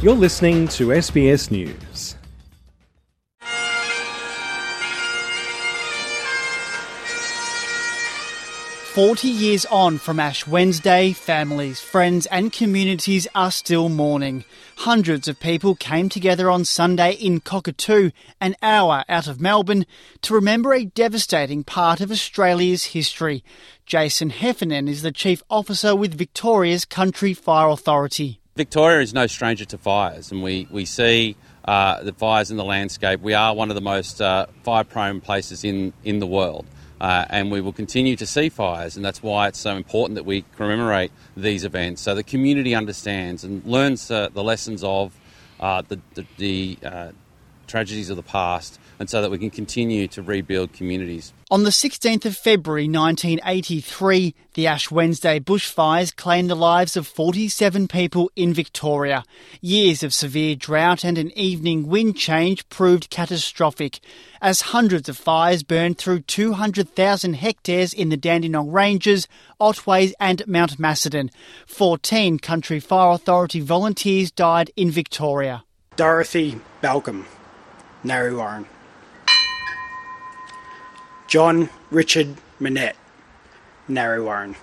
You're listening to SBS News. Forty years on from Ash Wednesday, families, friends, and communities are still mourning. Hundreds of people came together on Sunday in Cockatoo, an hour out of Melbourne, to remember a devastating part of Australia's history. Jason Heffernan is the Chief Officer with Victoria's Country Fire Authority. Victoria is no stranger to fires, and we, we see uh, the fires in the landscape. We are one of the most uh, fire prone places in, in the world. Uh, and we will continue to see fires, and that's why it's so important that we commemorate these events so the community understands and learns uh, the lessons of uh, the, the, the uh, tragedies of the past, and so that we can continue to rebuild communities. On the 16th of February 1983, the Ash Wednesday bushfires claimed the lives of 47 people in Victoria. Years of severe drought and an evening wind change proved catastrophic, as hundreds of fires burned through 200,000 hectares in the Dandenong Ranges, Otways, and Mount Macedon. 14 Country Fire Authority volunteers died in Victoria. Dorothy Balcom, Narre John Richard Minette, Warren.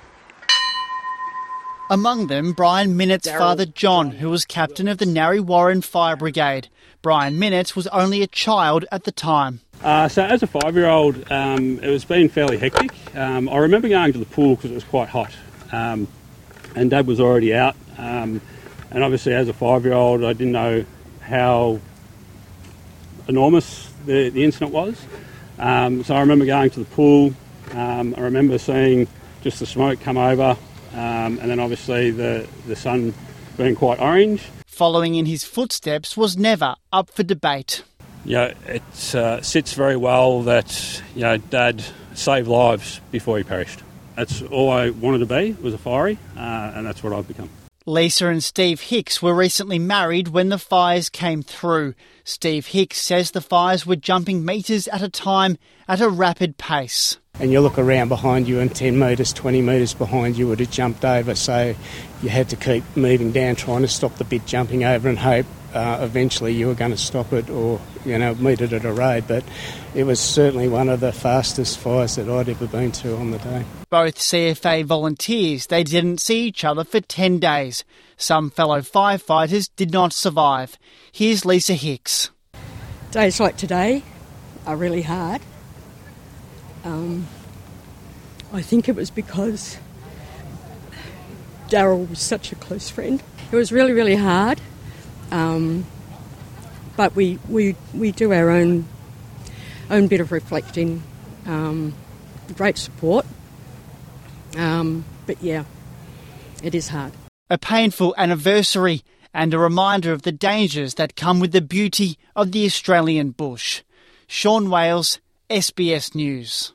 Among them, Brian Minnett's Darryl father John, John who was captain of the Narre Warren Fire Brigade. Brian Minette was only a child at the time. Uh, so as a five-year-old, um, it was been fairly hectic. Um, I remember going to the pool because it was quite hot, um, and Dad was already out. Um, and obviously, as a five-year-old, I didn't know how enormous the, the incident was. Um, so I remember going to the pool. Um, I remember seeing just the smoke come over, and then obviously the the sun being quite orange. Following in his footsteps was never up for debate. you know, it uh, sits very well that you know Dad saved lives before he perished. That's all I wanted to be was a firie, uh, and that's what I've become. Lisa and Steve Hicks were recently married when the fires came through. Steve Hicks says the fires were jumping metres at a time at a rapid pace. and you look around behind you and 10 metres, 20 metres behind you would have jumped over. So you had to keep moving down, trying to stop the bit jumping over and hope uh, eventually you were going to stop it or, you know, meet it at a road. But it was certainly one of the fastest fires that I'd ever been to on the day. Both CFA volunteers, they didn't see each other for 10 days. Some fellow firefighters did not survive. Here's Lisa Hicks. Days like today are really hard. Um, I think it was because Daryl was such a close friend. It was really, really hard. Um, but we, we, we do our own own bit of reflecting. Um, great support. Um, but yeah, it is hard. A painful anniversary and a reminder of the dangers that come with the beauty of the Australian bush. Sean Wales, SBS News.